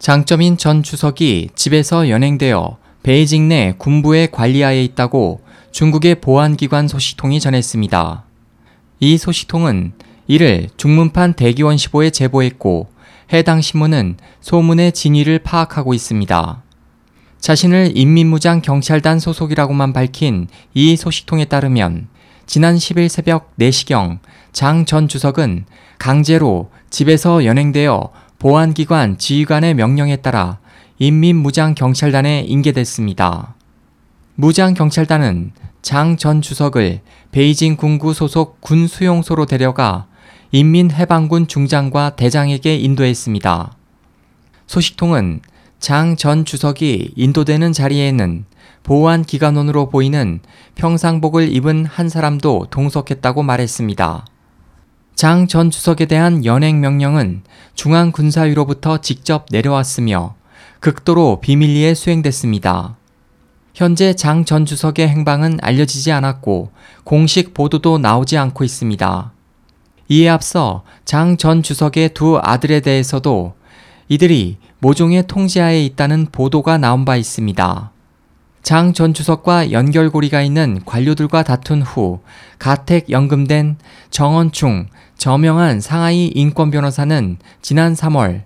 장점인 전 주석이 집에서 연행되어 베이징 내 군부의 관리하에 있다고 중국의 보안기관 소식통이 전했습니다. 이 소식통은 이를 중문판 대기원시보에 제보했고 해당 신문은 소문의 진위를 파악하고 있습니다. 자신을 인민무장 경찰단 소속이라고만 밝힌 이 소식통에 따르면 지난 10일 새벽 4시경 장 전 주석은 강제로 집에서 연행되어 보안기관 지휘관의 명령에 따라 인민무장경찰단에 인계됐습니다. 무장경찰단은 장 전 주석을 베이징 군구 소속 군 수용소로 데려가 인민해방군 중장과 대장에게 인도했습니다. 소식통은 장 전 주석이 인도되는 자리에는 보안 기관원으로 보이는 평상복을 입은 한 사람도 동석했다고 말했습니다. 장 전 주석에 대한 연행 명령은 중앙군사위로부터 직접 내려왔으며 극도로 비밀리에 수행됐습니다. 현재 장 전 주석의 행방은 알려지지 않았고 공식 보도도 나오지 않고 있습니다. 이에 앞서 장 전 주석의 두 아들에 대해서도 이들이 모종의 통제하에 있다는 보도가 나온 바 있습니다. 장 전 주석과 연결고리가 있는 관료들과 다툰 후 가택 연금된 정원충 저명한 상하이 인권 변호사는 지난 3월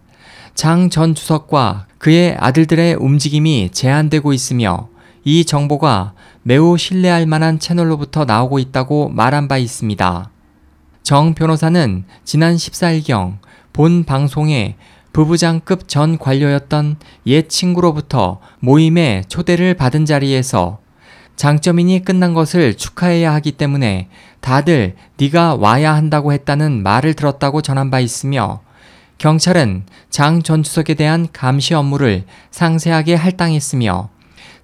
장 전 주석과 그의 아들들의 움직임이 제한되고 있으며 이 정보가 매우 신뢰할 만한 채널로부터 나오고 있다고 말한 바 있습니다. 정 변호사는 지난 14일경 본 방송에 부부장급 전 관료였던 옛 친구로부터 모임에 초대를 받은 자리에서 장점인이 끝난 것을 축하해야 하기 때문에 다들 네가 와야 한다고 했다는 말을 들었다고 전한 바 있으며 경찰은 장 전 주석에 대한 감시 업무를 상세하게 할당했으며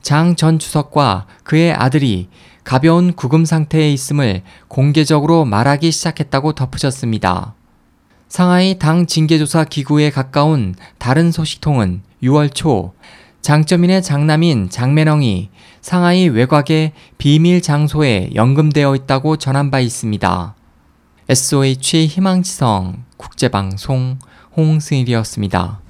장 전 주석과 그의 아들이 가벼운 구금 상태에 있음을 공개적으로 말하기 시작했다고 덧붙였습니다. 상하이 당 징계조사 기구에 가까운 다른 소식통은 6월 초 장점인의 장남인 장매렁이 상하이 외곽의 비밀 장소에 연금되어 있다고 전한 바 있습니다. SOH 희망지성 국제방송 홍승일이었습니다.